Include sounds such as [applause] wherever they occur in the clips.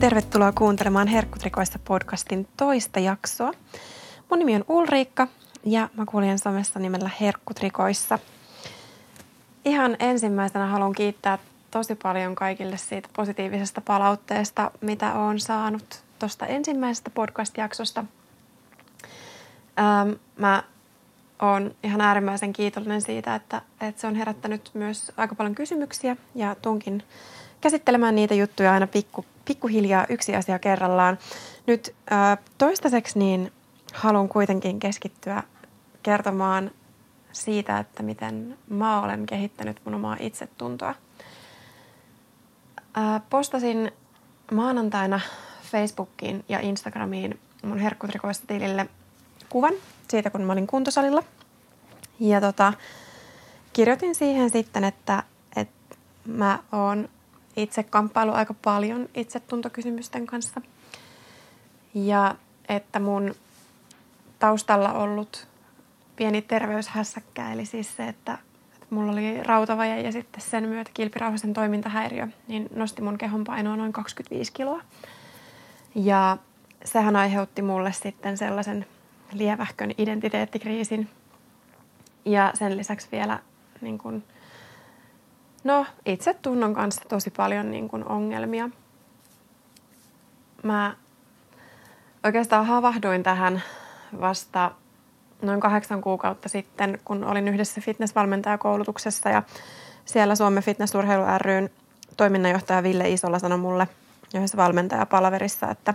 Tervetuloa kuuntelemaan Herkkutrikoissa podcastin toista jaksoa. Mun nimi on Ulriikka ja mä kuulin somessa nimellä Herkkutrikoissa. Ihan ensimmäisenä haluan kiittää tosi paljon kaikille siitä positiivisesta palautteesta, mitä olen saanut tuosta ensimmäisestä podcast-jaksosta. Ähm, mä oon ihan äärimmäisen kiitollinen siitä, että, että se on herättänyt myös aika paljon kysymyksiä ja tunkin käsittelemään niitä juttuja aina pikku, pikkuhiljaa yksi asia kerrallaan. Nyt ää, toistaiseksi niin haluan kuitenkin keskittyä kertomaan siitä, että miten mä olen kehittänyt mun omaa itsetuntoa. Ää, postasin maanantaina Facebookiin ja Instagramiin mun herkkutrikoista tilille kuvan siitä, kun mä olin kuntosalilla. Ja tota, kirjoitin siihen sitten, että, että mä oon itse kamppailu aika paljon itsetuntokysymysten kanssa. Ja että mun taustalla ollut pieni terveyshässäkkä, eli siis se, että, että mulla oli rautavaje ja sitten sen myötä kilpirauhasen toimintahäiriö, niin nosti mun kehon painoa noin 25 kiloa. Ja sehän aiheutti mulle sitten sellaisen lievähkön identiteettikriisin. Ja sen lisäksi vielä niin kun, no, itse tunnon kanssa tosi paljon niin kun, ongelmia. Mä oikeastaan havahduin tähän vasta noin kahdeksan kuukautta sitten, kun olin yhdessä fitnessvalmentajakoulutuksessa ja siellä Suomen Fitnessurheilu ryn toiminnanjohtaja Ville Isola sanoi mulle yhdessä valmentajapalaverissa, että,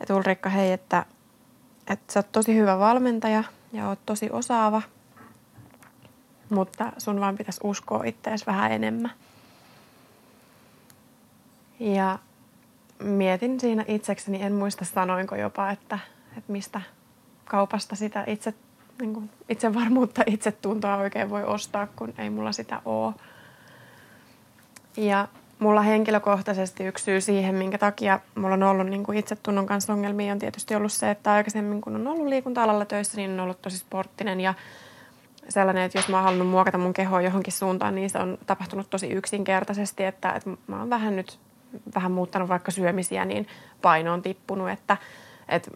että Ulrikka, hei, että että sä oot tosi hyvä valmentaja ja oot tosi osaava, mutta sun vaan pitäisi uskoa ittees vähän enemmän. Ja mietin siinä itsekseni, en muista sanoinko jopa, että, että mistä kaupasta sitä itse, niin kuin itsevarmuutta, itsetuntoa oikein voi ostaa, kun ei mulla sitä ole. Ja mulla henkilökohtaisesti yksi syy siihen, minkä takia mulla on ollut niin kuin itsetunnon kanssa ongelmia, on tietysti ollut se, että aikaisemmin kun on ollut liikunta-alalla töissä, niin on ollut tosi sporttinen ja sellainen, että jos mä oon halunnut muokata mun kehoa johonkin suuntaan, niin se on tapahtunut tosi yksinkertaisesti, että, että mä oon vähän nyt vähän muuttanut vaikka syömisiä, niin paino on tippunut, että, että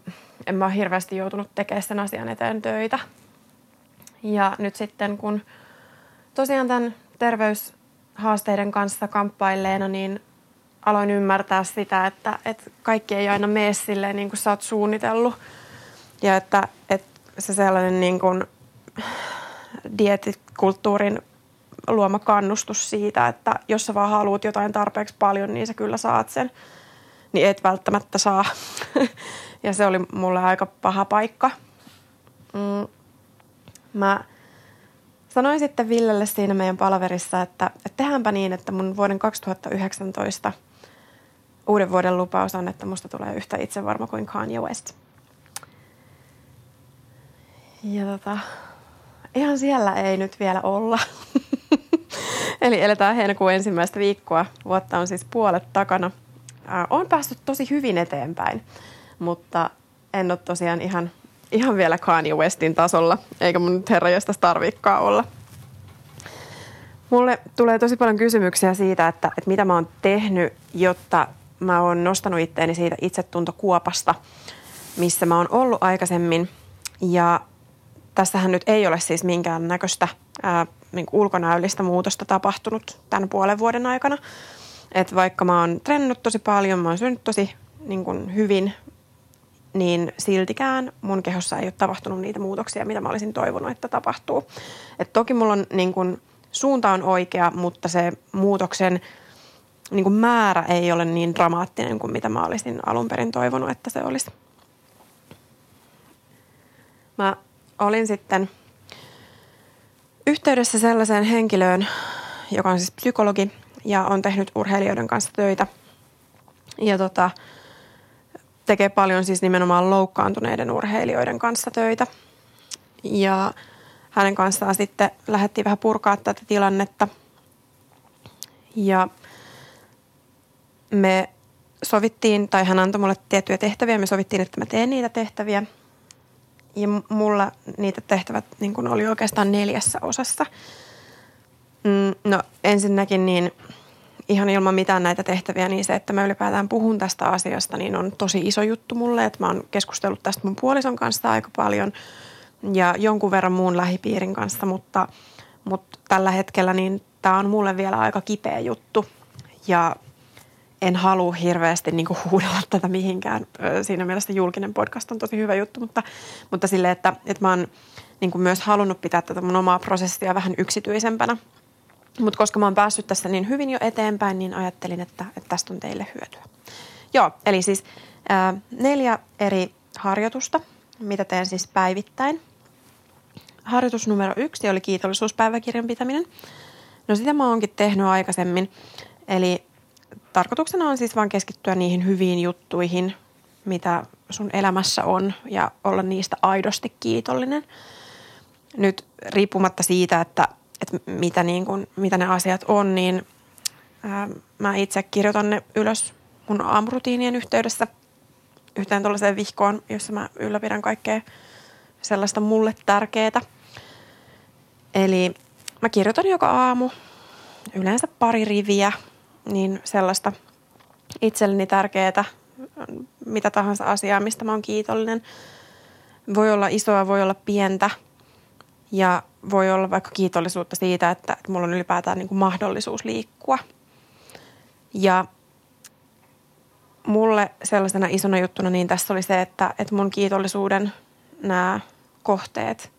en mä ole hirveästi joutunut tekemään sen asian eteen töitä. Ja nyt sitten kun tosiaan tämän terveys haasteiden kanssa kamppailleena, niin aloin ymmärtää sitä, että, että kaikki ei aina mene silleen niin kuin sä oot suunnitellut. Ja että, että se sellainen niin kuin dietikulttuurin luoma kannustus siitä, että jos sä vaan haluat jotain tarpeeksi paljon, niin sä kyllä saat sen. Niin et välttämättä saa. [laughs] ja se oli mulle aika paha paikka. Mm. Mä Sanoin sitten Villelle siinä meidän palaverissa, että, että tehdäänpä niin, että mun vuoden 2019 uuden vuoden lupaus on, että musta tulee yhtä itsevarma kuin Kanye West. Ja tota, ihan siellä ei nyt vielä olla. [laughs] Eli eletään heinäkuun ensimmäistä viikkoa. Vuotta on siis puolet takana. Äh, olen päässyt tosi hyvin eteenpäin, mutta en ole tosiaan ihan ihan vielä Kanye Westin tasolla, eikä mun nyt herra tarviikkaa olla. Mulle tulee tosi paljon kysymyksiä siitä, että, että mitä mä oon tehnyt, jotta mä oon nostanut itteeni siitä itsetuntokuopasta, missä mä oon ollut aikaisemmin. Ja tässähän nyt ei ole siis minkään näköistä ää, niin ulkonäöllistä muutosta tapahtunut tämän puolen vuoden aikana. Et vaikka mä oon trennut tosi paljon, mä oon syönyt tosi niin kuin hyvin, niin siltikään mun kehossa ei ole tapahtunut niitä muutoksia, mitä mä olisin toivonut, että tapahtuu. Et toki mulla on niin kuin, suunta on oikea, mutta se muutoksen niin kuin määrä ei ole niin dramaattinen kuin mitä mä olisin alun perin toivonut, että se olisi. Mä olin sitten yhteydessä sellaiseen henkilöön, joka on siis psykologi ja on tehnyt urheilijoiden kanssa töitä. Ja tota, tekee paljon siis nimenomaan loukkaantuneiden urheilijoiden kanssa töitä. Ja hänen kanssaan sitten lähdettiin vähän purkaa tätä tilannetta. Ja me sovittiin, tai hän antoi mulle tiettyjä tehtäviä, me sovittiin, että mä teen niitä tehtäviä. Ja mulla niitä tehtävät niin kun oli oikeastaan neljässä osassa. Mm, no ensinnäkin niin ihan ilman mitään näitä tehtäviä, niin se, että mä ylipäätään puhun tästä asiasta, niin on tosi iso juttu mulle. Että mä oon keskustellut tästä mun puolison kanssa aika paljon ja jonkun verran muun lähipiirin kanssa, mutta, mutta tällä hetkellä niin tämä on mulle vielä aika kipeä juttu. Ja en halua hirveästi niin kuin huudella tätä mihinkään. Siinä mielessä julkinen podcast on tosi hyvä juttu, mutta, mutta sille, että, että mä oon niin kuin myös halunnut pitää tätä mun omaa prosessia vähän yksityisempänä. Mutta koska mä oon päässyt tässä niin hyvin jo eteenpäin, niin ajattelin, että, että tästä on teille hyötyä. Joo, eli siis ää, neljä eri harjoitusta, mitä teen siis päivittäin. Harjoitus numero yksi oli kiitollisuuspäiväkirjan pitäminen. No sitä mä oonkin tehnyt aikaisemmin. Eli tarkoituksena on siis vaan keskittyä niihin hyviin juttuihin, mitä sun elämässä on ja olla niistä aidosti kiitollinen. Nyt riippumatta siitä, että, että mitä, niin kun, mitä ne asiat on, niin ää, mä itse kirjoitan ne ylös mun aamurutiinien yhteydessä yhteen tuollaiseen vihkoon, jossa mä ylläpidän kaikkea sellaista mulle tärkeää. Eli mä kirjoitan joka aamu yleensä pari riviä niin sellaista itselleni tärkeää, mitä tahansa asiaa, mistä mä oon kiitollinen. Voi olla isoa, voi olla pientä ja voi olla vaikka kiitollisuutta siitä, että, että mulla on ylipäätään niin kuin mahdollisuus liikkua. Ja mulle sellaisena isona juttuna niin tässä oli se, että, että mun kiitollisuuden nämä kohteet,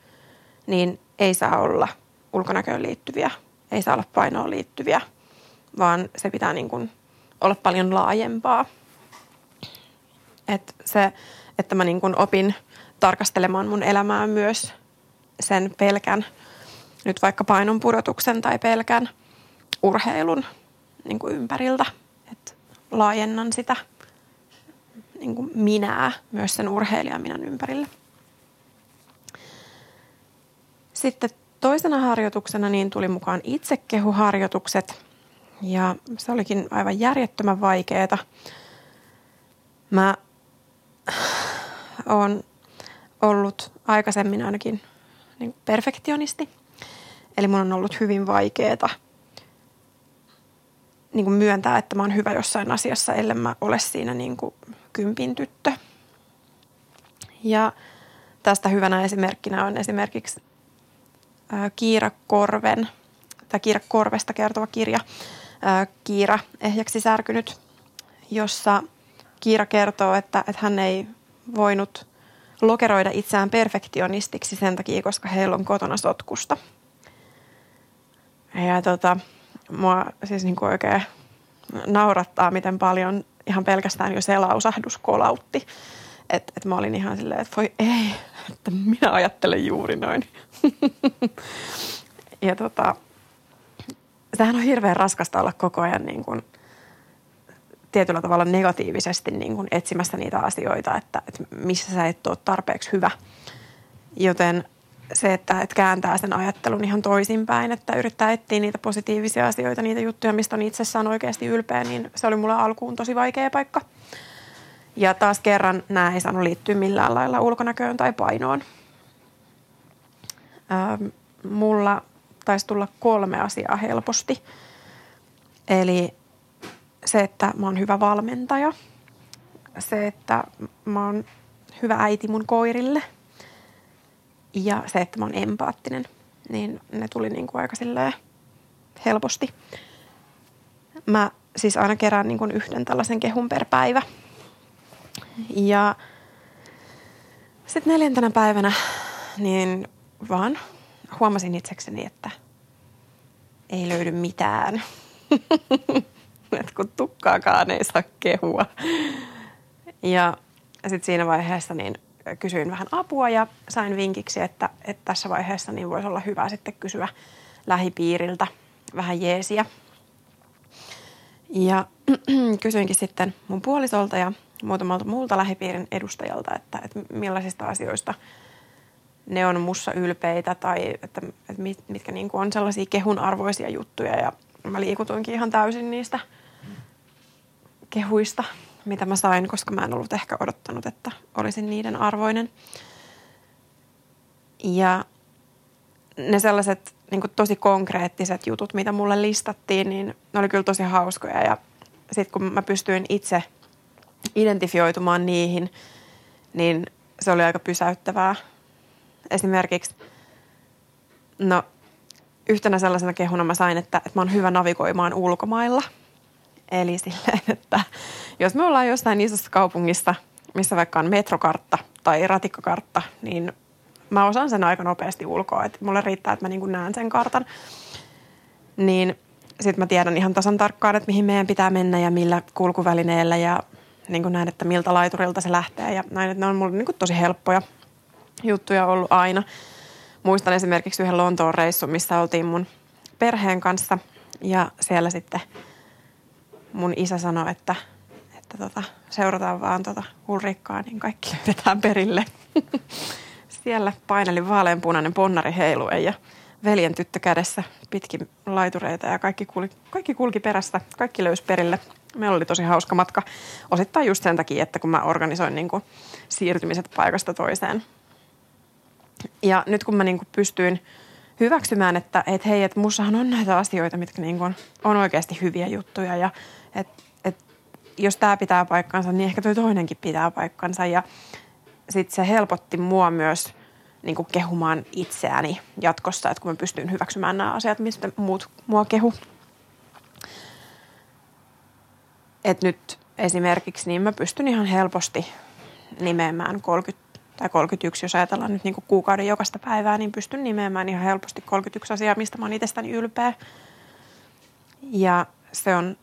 niin ei saa olla ulkonäköön liittyviä, ei saa olla painoon liittyviä – vaan se pitää niin kuin olla paljon laajempaa. Et se, että mä niin kuin opin tarkastelemaan mun elämää myös sen pelkän, nyt vaikka painon pudotuksen tai pelkän urheilun niin kuin ympäriltä. että laajennan sitä niin kuin minää myös sen urheilijan minän ympärille. Sitten toisena harjoituksena niin tuli mukaan itsekehuharjoitukset – ja se olikin aivan järjettömän vaikeeta. Mä oon ollut aikaisemmin ainakin niin perfektionisti. Eli mun on ollut hyvin vaikeeta niin kuin myöntää, että mä oon hyvä jossain asiassa, ellei mä ole siinä niin kuin kympin tyttö. Ja tästä hyvänä esimerkkinä on esimerkiksi Kiira Korven, tai Kiira Korvesta kertova kirja – Kiira ehjäksi särkynyt, jossa Kiira kertoo, että, että hän ei voinut lokeroida itseään perfektionistiksi sen takia, koska heillä on kotona sotkusta. Ja tota, mua siis niin kuin oikein naurattaa, miten paljon ihan pelkästään jo se lausahdus kolautti. Että et mä olin ihan silleen, että voi ei, että minä ajattelen juuri noin. [laughs] ja tota, sehän on hirveän raskasta olla koko ajan niin kuin tietyllä tavalla negatiivisesti niin kuin etsimässä niitä asioita, että, että missä sä et ole tarpeeksi hyvä. Joten se, että, että kääntää sen ajattelun ihan toisinpäin, että yrittää etsiä niitä positiivisia asioita, niitä juttuja, mistä on itsessään oikeasti ylpeä, niin se oli mulle alkuun tosi vaikea paikka. Ja taas kerran nämä ei saanut liittyä millään lailla ulkonäköön tai painoon. Ähm, mulla taisi tulla kolme asiaa helposti. Eli se, että mä oon hyvä valmentaja, se, että mä oon hyvä äiti mun koirille ja se, että mä oon empaattinen, niin ne tuli niin kuin aika helposti. Mä siis aina kerään niin kuin yhden tällaisen kehun per päivä. Ja sitten neljäntenä päivänä niin vaan huomasin itsekseni, että ei löydy mitään. [laughs] että kun tukkaakaan ei saa kehua. Ja sitten siinä vaiheessa niin kysyin vähän apua ja sain vinkiksi, että, että tässä vaiheessa niin voisi olla hyvä sitten kysyä lähipiiriltä vähän jeesiä. Ja [clears throat] kysyinkin sitten mun puolisolta ja muutamalta muulta lähipiirin edustajalta, että, että millaisista asioista – ne on mussa ylpeitä tai että, että mitkä niin kuin on sellaisia kehun arvoisia juttuja ja mä liikutuinkin ihan täysin niistä kehuista, mitä mä sain, koska mä en ollut ehkä odottanut, että olisin niiden arvoinen. Ja ne sellaiset niin kuin tosi konkreettiset jutut, mitä mulle listattiin, niin ne oli kyllä tosi hauskoja. Ja sitten kun mä pystyin itse identifioitumaan niihin, niin se oli aika pysäyttävää. Esimerkiksi, no yhtenä sellaisena kehuna mä sain, että, että mä oon hyvä navigoimaan ulkomailla. Eli silleen, että jos me ollaan jossain isossa kaupungissa, missä vaikka on metrokartta tai ratikkakartta, niin mä osaan sen aika nopeasti ulkoa. Että mulle riittää, että mä niin näen sen kartan. Niin sitten mä tiedän ihan tasan tarkkaan, että mihin meidän pitää mennä ja millä kulkuvälineellä ja niin kuin näin, että miltä laiturilta se lähtee ja näin. Että ne on mulle niin kuin tosi helppoja juttuja ollut aina. Muistan esimerkiksi yhden Lontoon reissun, missä oltiin mun perheen kanssa ja siellä sitten mun isä sanoi, että, että tota, seurataan vaan tota Ulrikkaa, niin kaikki [laughs] löydetään perille. siellä paineli vaaleanpunainen ponnari heiluen ja veljen tyttö kädessä pitkin laitureita ja kaikki, kulki, kaikki kulki perässä, kaikki löysi perille. Meillä oli tosi hauska matka, osittain just sen takia, että kun mä organisoin niin kuin siirtymiset paikasta toiseen. Ja nyt kun mä niin kuin pystyin hyväksymään, että et hei, että mussahan on näitä asioita, mitkä niin kuin on oikeasti hyviä juttuja ja että et, jos tämä pitää paikkansa, niin ehkä toi toinenkin pitää paikkansa ja sitten se helpotti mua myös – niin kuin kehumaan itseäni jatkossa, että kun mä pystyn hyväksymään nämä asiat, mistä muut mua kehu. Et nyt esimerkiksi niin mä pystyn ihan helposti nimeämään 30 tai 31, jos ajatellaan nyt niin kuin kuukauden jokaista päivää, niin pystyn nimeämään ihan helposti 31 asiaa, mistä mä oon itsestäni ylpeä. Ja se on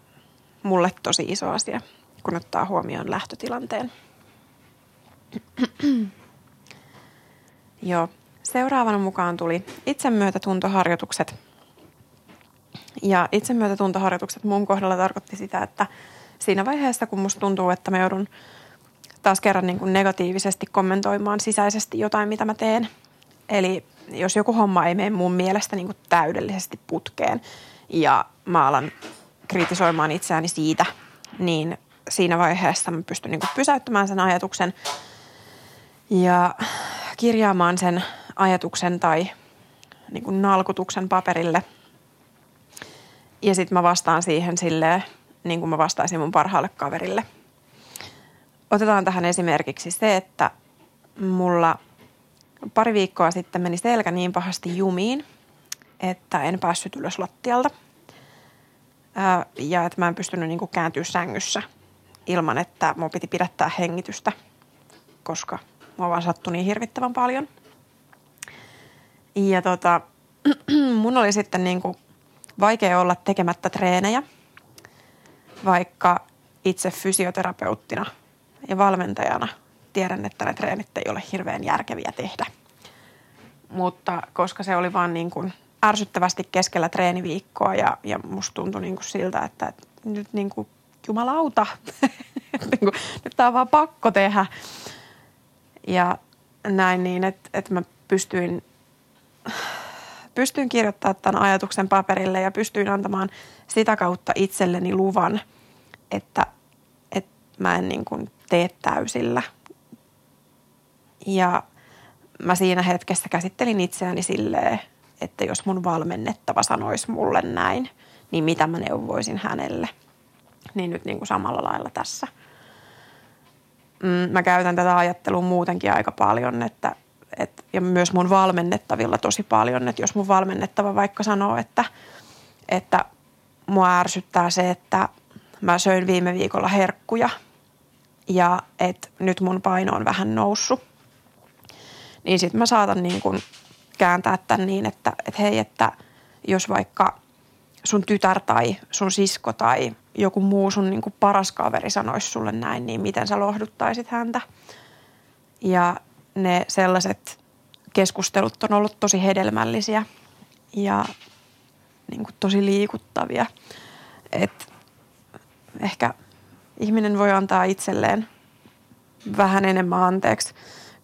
mulle tosi iso asia, kun ottaa huomioon lähtötilanteen. Joo. Seuraavana mukaan tuli itsemyötätuntoharjoitukset. Ja itsemyötätuntoharjoitukset mun kohdalla tarkoitti sitä, että siinä vaiheessa, kun musta tuntuu, että mä joudun taas kerran niin kuin negatiivisesti kommentoimaan sisäisesti jotain, mitä mä teen. Eli jos joku homma ei mene mun mielestä niin kuin täydellisesti putkeen ja mä alan kritisoimaan itseäni siitä, niin siinä vaiheessa mä pystyn niin kuin pysäyttämään sen ajatuksen ja kirjaamaan sen ajatuksen tai niin kuin nalkutuksen paperille. Ja sitten mä vastaan siihen silleen, niin kuin mä vastaisin mun parhaalle kaverille. Otetaan tähän esimerkiksi se, että mulla pari viikkoa sitten meni selkä niin pahasti jumiin, että en päässyt ylös lattialta. ja että mä en pystynyt niin kääntyä sängyssä ilman, että mun piti pidättää hengitystä, koska – Mua vaan sattui niin hirvittävän paljon. Ja tota, [clears throat] mun oli sitten niin vaikea olla tekemättä treenejä, vaikka itse fysioterapeuttina ja valmentajana tiedän, että ne treenit ei ole hirveän järkeviä tehdä. Mutta koska se oli vaan niin kuin ärsyttävästi keskellä treeniviikkoa ja, ja musta tuntui niin kuin siltä, että, nyt niin kuin jumalauta, [laughs] niin nyt tämä on vaan pakko tehdä, ja näin niin, että, että mä pystyin, pystyin kirjoittamaan tämän ajatuksen paperille ja pystyin antamaan sitä kautta itselleni luvan, että, että mä en niin kuin tee täysillä. Ja mä siinä hetkessä käsittelin itseäni silleen, että jos mun valmennettava sanoisi mulle näin, niin mitä mä neuvoisin hänelle. Niin nyt niin kuin samalla lailla tässä – mm, mä käytän tätä ajattelua muutenkin aika paljon, että, et, ja myös mun valmennettavilla tosi paljon, että jos mun valmennettava vaikka sanoo, että, että mua ärsyttää se, että mä söin viime viikolla herkkuja ja että nyt mun paino on vähän noussut, niin sitten mä saatan niin kun kääntää tämän niin, että, että hei, että jos vaikka sun tytär tai sun sisko tai joku muu sun niin kuin paras kaveri sanoisi sulle näin, niin miten sä lohduttaisit häntä. Ja ne sellaiset keskustelut on ollut tosi hedelmällisiä ja niin kuin tosi liikuttavia. Et ehkä ihminen voi antaa itselleen vähän enemmän anteeksi.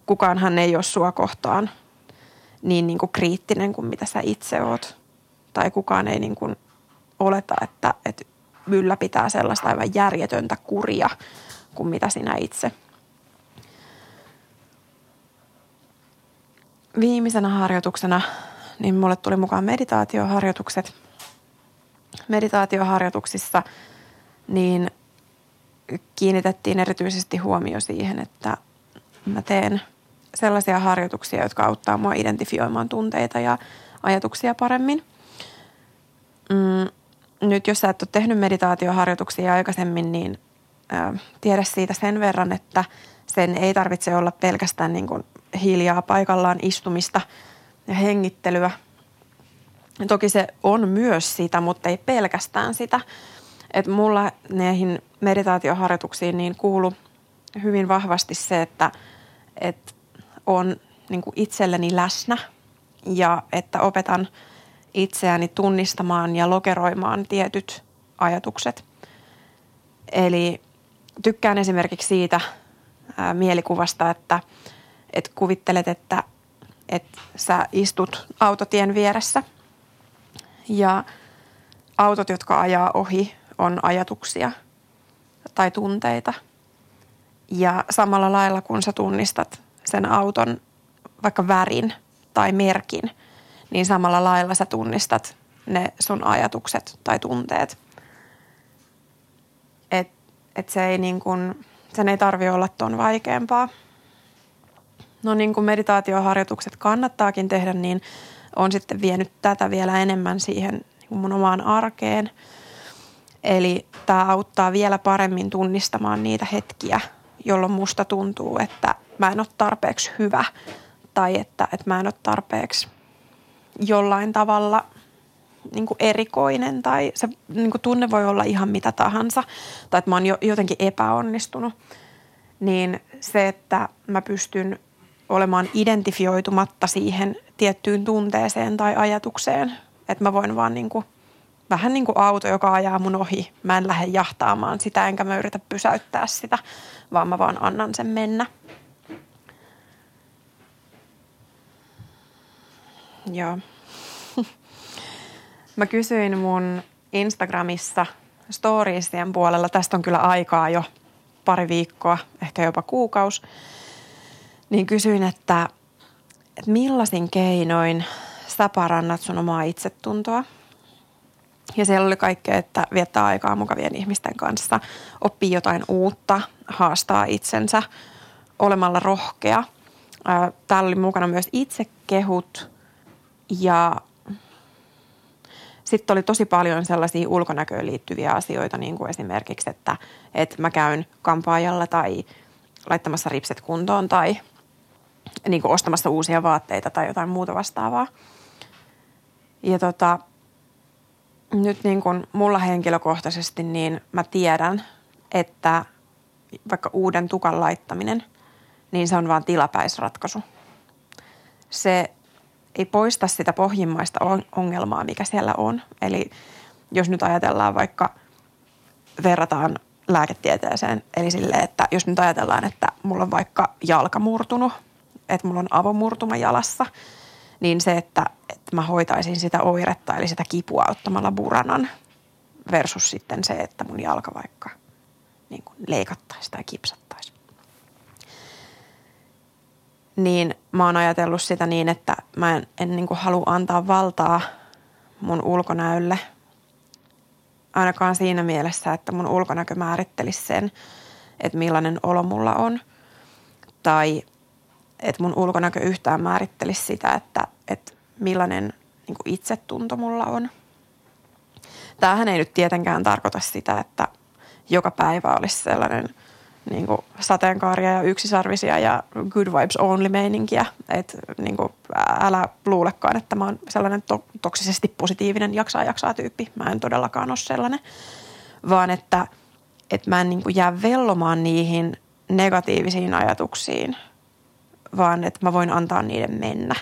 Kukaan hän ei ole sua kohtaan niin, niin kuin kriittinen kuin mitä sä itse oot. Tai kukaan ei niin kuin oleta, että, että ylläpitää sellaista aivan järjetöntä kuria kuin mitä sinä itse. Viimeisenä harjoituksena niin mulle tuli mukaan meditaatioharjoitukset. Meditaatioharjoituksissa niin kiinnitettiin erityisesti huomio siihen, että mä teen sellaisia harjoituksia, jotka auttaa mua identifioimaan tunteita ja ajatuksia paremmin. Mm, nyt jos sä et ole tehnyt meditaatioharjoituksia aikaisemmin, niin ä, tiedä siitä sen verran, että sen ei tarvitse olla pelkästään niin kuin hiljaa paikallaan istumista ja hengittelyä. Toki se on myös sitä, mutta ei pelkästään sitä. Et mulla näihin meditaatioharjoituksiin niin kuulu hyvin vahvasti se, että, että on niin kuin itselleni läsnä ja että opetan itseäni tunnistamaan ja lokeroimaan tietyt ajatukset. Eli tykkään esimerkiksi siitä ää, mielikuvasta, että, että kuvittelet, että, että sä istut autotien vieressä ja autot, jotka ajaa ohi, on ajatuksia tai tunteita. Ja samalla lailla kun sä tunnistat sen auton vaikka värin tai merkin, niin samalla lailla sä tunnistat ne sun ajatukset tai tunteet. Et, et se ei niin kun, sen ei tarvi olla ton vaikeampaa. No niin kuin meditaatioharjoitukset kannattaakin tehdä, niin on sitten vienyt tätä vielä enemmän siihen niin mun omaan arkeen. Eli tämä auttaa vielä paremmin tunnistamaan niitä hetkiä, jolloin musta tuntuu, että mä en ole tarpeeksi hyvä tai että, että mä en ole tarpeeksi jollain tavalla niin kuin erikoinen tai se niin kuin tunne voi olla ihan mitä tahansa tai että mä oon jo, jotenkin epäonnistunut, niin se, että mä pystyn olemaan identifioitumatta siihen tiettyyn tunteeseen tai ajatukseen, että mä voin vaan niin kuin, vähän niin kuin auto, joka ajaa mun ohi. Mä en lähde jahtaamaan sitä, enkä mä yritä pysäyttää sitä, vaan mä vaan annan sen mennä. Joo. [laughs] Mä kysyin mun Instagramissa storiesien puolella, tästä on kyllä aikaa jo pari viikkoa, ehkä jopa kuukaus, niin kysyin, että, että millaisin keinoin sä parannat sun omaa itsetuntoa. Ja siellä oli kaikkea, että viettää aikaa mukavien ihmisten kanssa, oppii jotain uutta, haastaa itsensä olemalla rohkea. Täällä oli mukana myös itsekehut ja sitten oli tosi paljon sellaisia ulkonäköön liittyviä asioita, niin kuin esimerkiksi, että, että mä käyn kampaajalla tai laittamassa ripset kuntoon tai niin kuin ostamassa uusia vaatteita tai jotain muuta vastaavaa. Ja tota, nyt niin kuin mulla henkilökohtaisesti, niin mä tiedän, että vaikka uuden tukan laittaminen, niin se on vaan tilapäisratkaisu. Se ei poista sitä pohjimmaista ongelmaa, mikä siellä on. Eli jos nyt ajatellaan vaikka, verrataan lääketieteeseen, eli sille, että jos nyt ajatellaan, että mulla on vaikka jalka murtunut, että mulla on avomurtuma jalassa, niin se, että, että mä hoitaisin sitä oiretta, eli sitä kipua ottamalla buranan versus sitten se, että mun jalka vaikka niin kuin leikattaisi tai kipsattaisi niin mä oon ajatellut sitä niin, että mä en, en niin halua antaa valtaa mun ulkonäölle. Ainakaan siinä mielessä, että mun ulkonäkö määrittelisi sen, että millainen olo mulla on. Tai että mun ulkonäkö yhtään määrittelisi sitä, että, että millainen niin itsetunto mulla on. Tämähän ei nyt tietenkään tarkoita sitä, että joka päivä olisi sellainen – niin kuin sateenkaaria ja yksisarvisia ja good vibes only meininkiä. Että niin kuin, älä luulekaan, että mä oon sellainen to- toksisesti positiivinen jaksaa jaksaa tyyppi. Mä en todellakaan ole sellainen. Vaan että, että mä en niin kuin jää vellomaan niihin negatiivisiin ajatuksiin, vaan että mä voin antaa niiden mennä.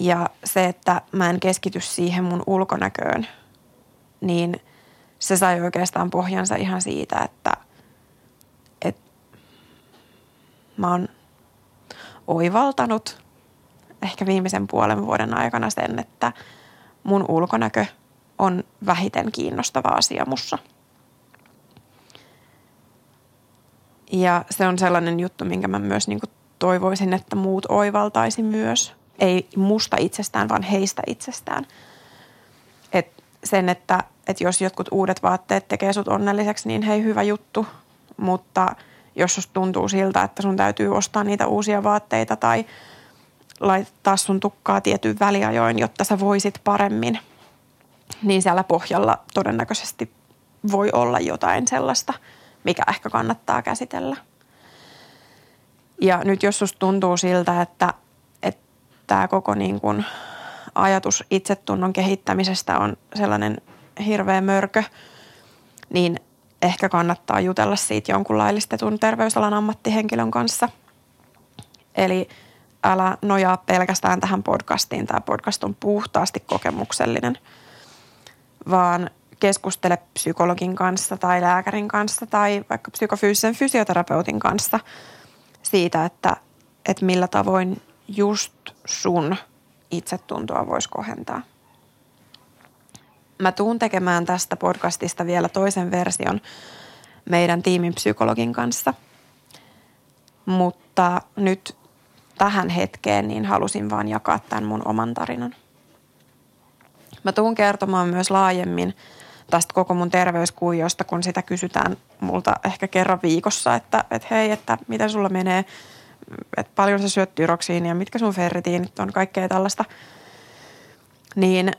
Ja se, että mä en keskity siihen mun ulkonäköön, niin – se sai oikeastaan pohjansa ihan siitä, että, että mä oon oivaltanut ehkä viimeisen puolen vuoden aikana sen, että mun ulkonäkö on vähiten kiinnostava asia mussa. Ja se on sellainen juttu, minkä mä myös niin toivoisin, että muut oivaltaisi myös. Ei musta itsestään, vaan heistä itsestään. Et sen, että, että jos jotkut uudet vaatteet tekee sut onnelliseksi, niin hei, hyvä juttu. Mutta jos susta tuntuu siltä, että sun täytyy ostaa niitä uusia vaatteita tai laittaa sun tukkaa tietyn väliajoin, jotta sä voisit paremmin, niin siellä pohjalla todennäköisesti voi olla jotain sellaista, mikä ehkä kannattaa käsitellä. Ja nyt jos susta tuntuu siltä, että, tämä koko niin kuin ajatus itsetunnon kehittämisestä on sellainen hirveä mörkö, niin ehkä kannattaa jutella siitä jonkun laillistetun terveysalan ammattihenkilön kanssa. Eli älä nojaa pelkästään tähän podcastiin. Tämä podcast on puhtaasti kokemuksellinen, vaan keskustele psykologin kanssa tai lääkärin kanssa tai vaikka psykofyysisen fysioterapeutin kanssa siitä, että, että millä tavoin just sun itsetuntoa voisi kohentaa. Mä tuun tekemään tästä podcastista vielä toisen version meidän tiimin psykologin kanssa. Mutta nyt tähän hetkeen niin halusin vaan jakaa tämän mun oman tarinan. Mä tuun kertomaan myös laajemmin tästä koko mun terveyskuviosta, kun sitä kysytään multa ehkä kerran viikossa, että, että hei, että miten sulla menee, että paljon sä syöt tyroksiin ja mitkä sun ferritiinit on, kaikkea tällaista. Niin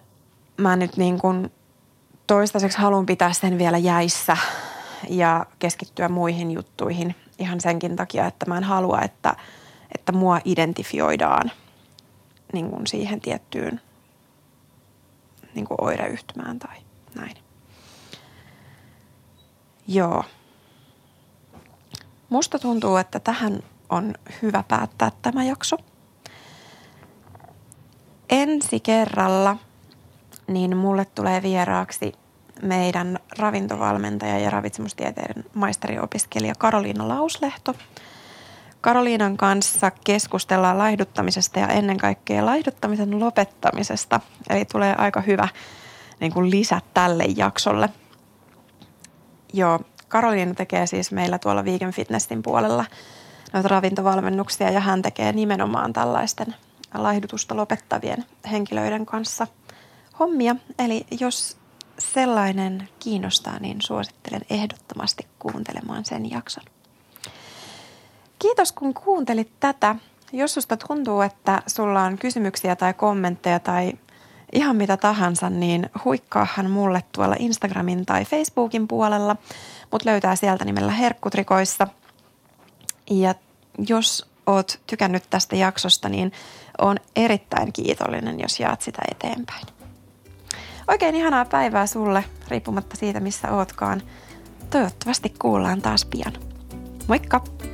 mä nyt niin kuin toistaiseksi haluan pitää sen vielä jäissä ja keskittyä muihin juttuihin ihan senkin takia, että mä en halua, että, että mua identifioidaan niin kuin siihen tiettyyn niin kuin oireyhtymään tai näin. Joo. Musta tuntuu, että tähän on hyvä päättää tämä jakso. Ensi kerralla niin mulle tulee vieraaksi meidän ravintovalmentaja ja ravitsemustieteiden maisteriopiskelija Karoliina Lauslehto. Karoliinan kanssa keskustellaan laihduttamisesta ja ennen kaikkea laihduttamisen lopettamisesta. Eli tulee aika hyvä niin kuin lisä tälle jaksolle. Joo, Karoliina tekee siis meillä tuolla Vegan Fitnessin puolella noita ravintovalmennuksia ja hän tekee nimenomaan tällaisten laihdutusta lopettavien henkilöiden kanssa hommia. Eli jos sellainen kiinnostaa, niin suosittelen ehdottomasti kuuntelemaan sen jakson. Kiitos kun kuuntelit tätä. Jos susta tuntuu, että sulla on kysymyksiä tai kommentteja tai ihan mitä tahansa, niin huikkaahan mulle tuolla Instagramin tai Facebookin puolella. Mut löytää sieltä nimellä Herkkutrikoissa. Ja jos oot tykännyt tästä jaksosta, niin on erittäin kiitollinen, jos jaat sitä eteenpäin. Oikein ihanaa päivää sulle, riippumatta siitä missä ootkaan. Toivottavasti kuullaan taas pian. Moikka!